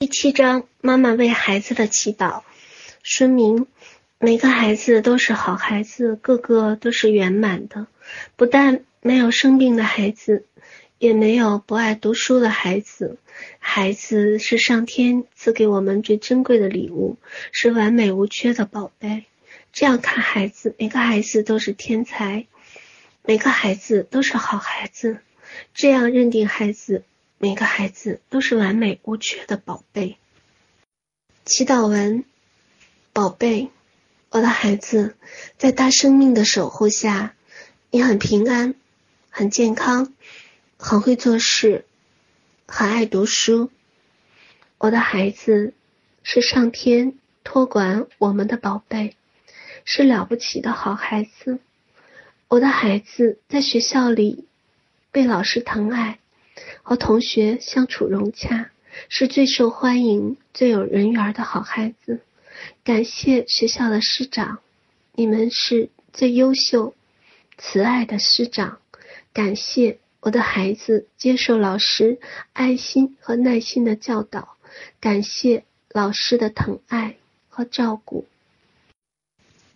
第七章，妈妈为孩子的祈祷。说明：每个孩子都是好孩子，个个都是圆满的。不但没有生病的孩子，也没有不爱读书的孩子。孩子是上天赐给我们最珍贵的礼物，是完美无缺的宝贝。这样看孩子，每个孩子都是天才，每个孩子都是好孩子。这样认定孩子。每个孩子都是完美无缺的宝贝。祈祷文：宝贝，我的孩子，在大生命的守护下，你很平安，很健康，很会做事，很爱读书。我的孩子是上天托管我们的宝贝，是了不起的好孩子。我的孩子在学校里被老师疼爱。和同学相处融洽，是最受欢迎、最有人缘的好孩子。感谢学校的师长，你们是最优秀、慈爱的师长。感谢我的孩子接受老师爱心和耐心的教导，感谢老师的疼爱和照顾，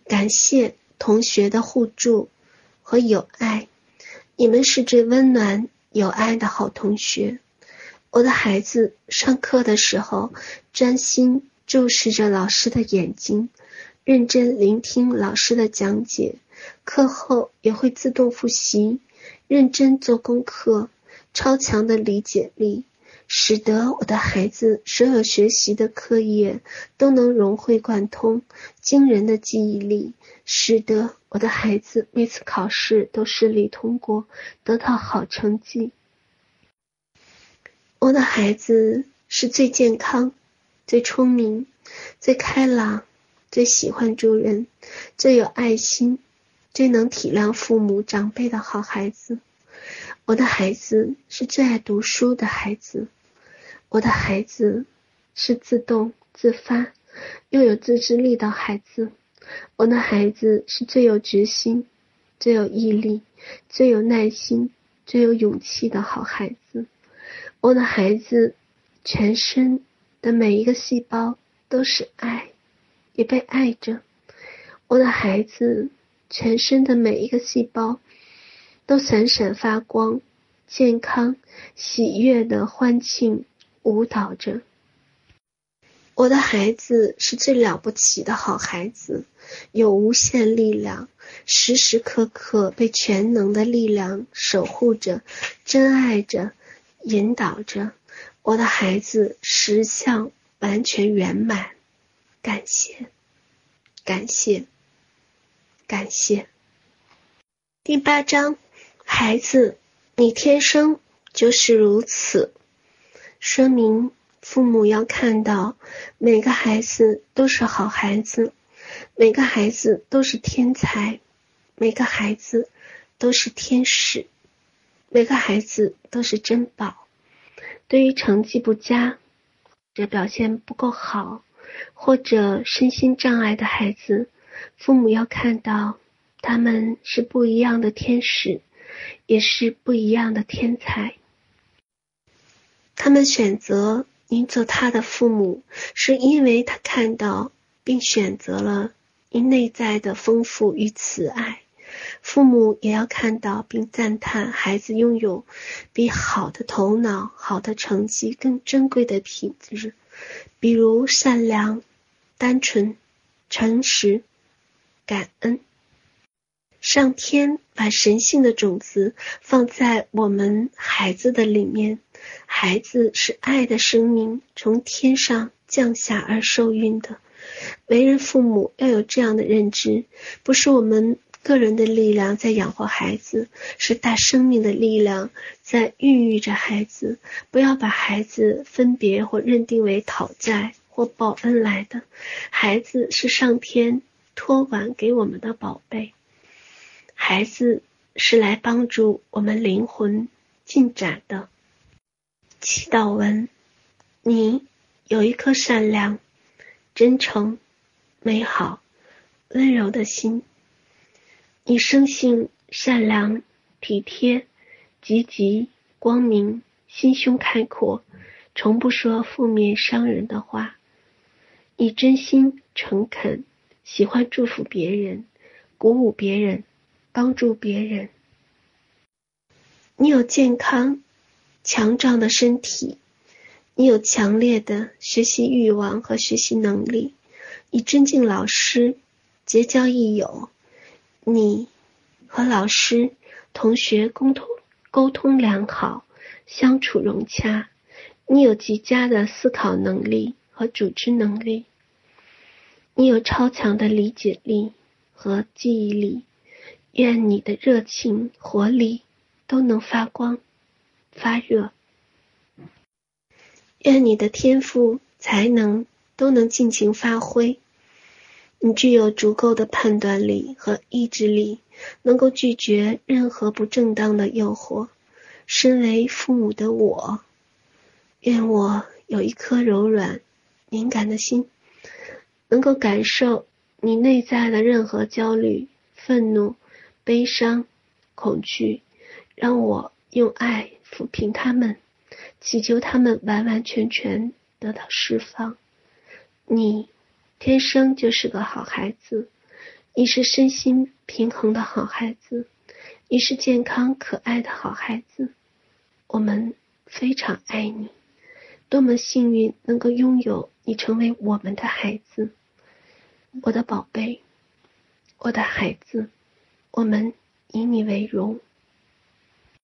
感谢同学的互助和友爱。你们是最温暖。有爱的好同学，我的孩子上课的时候专心注视着老师的眼睛，认真聆听老师的讲解，课后也会自动复习，认真做功课，超强的理解力，使得我的孩子所有学习的课业都能融会贯通，惊人的记忆力，使得我的孩子每次考试都顺利通过，得到好成绩。我的孩子是最健康、最聪明、最开朗、最喜欢助人、最有爱心、最能体谅父母长辈的好孩子。我的孩子是最爱读书的孩子。我的孩子是自动自发又有自制力的孩子。我的孩子是最有决心、最有毅力、最有耐心、最有勇气的好孩子。我的孩子全身的每一个细胞都是爱，也被爱着。我的孩子全身的每一个细胞都闪闪发光，健康、喜悦的欢庆舞蹈着。我的孩子是最了不起的好孩子，有无限力量，时时刻刻被全能的力量守护着，珍爱着，引导着。我的孩子实相完全圆满，感谢，感谢，感谢。第八章，孩子，你天生就是如此，说明。父母要看到，每个孩子都是好孩子，每个孩子都是天才，每个孩子都是天使，每个孩子都是珍宝。对于成绩不佳，或者表现不够好，或者身心障碍的孩子，父母要看到，他们是不一样的天使，也是不一样的天才。他们选择。您做他的父母，是因为他看到并选择了您内在的丰富与慈爱。父母也要看到并赞叹孩子拥有比好的头脑、好的成绩更珍贵的品质，比如善良、单纯、诚实、感恩。上天把神性的种子放在我们孩子的里面。孩子是爱的生命，从天上降下而受孕的。为人父母要有这样的认知，不是我们个人的力量在养活孩子，是大生命的力量在孕育着孩子。不要把孩子分别或认定为讨债或报恩来的。孩子是上天托管给我们的宝贝，孩子是来帮助我们灵魂进展的。祈祷文：你有一颗善良、真诚、美好、温柔的心。你生性善良、体贴、积极、光明，心胸开阔，从不说负面伤人的话。你真心诚恳，喜欢祝福别人，鼓舞别人，帮助别人。你有健康、强壮的身体，你有强烈的学习欲望和学习能力，你尊敬老师，结交益友，你和老师、同学沟通沟通良好，相处融洽。你有极佳的思考能力和组织能力，你有超强的理解力和记忆力。愿你的热情、活力都能发光发热。愿你的天赋、才能都能尽情发挥。你具有足够的判断力和意志力，能够拒绝任何不正当的诱惑。身为父母的我。愿我有一颗柔软、敏感的心，能够感受你内在的任何焦虑、愤怒、悲伤、恐惧，让我用爱抚平他们，祈求他们完完全全得到释放。你天生就是个好孩子，你是身心平衡的好孩子，你是健康可爱的好孩子，我们非常爱你。多么幸运能够拥有你成为我们的孩子，我的宝贝，我的孩子，我们以你为荣。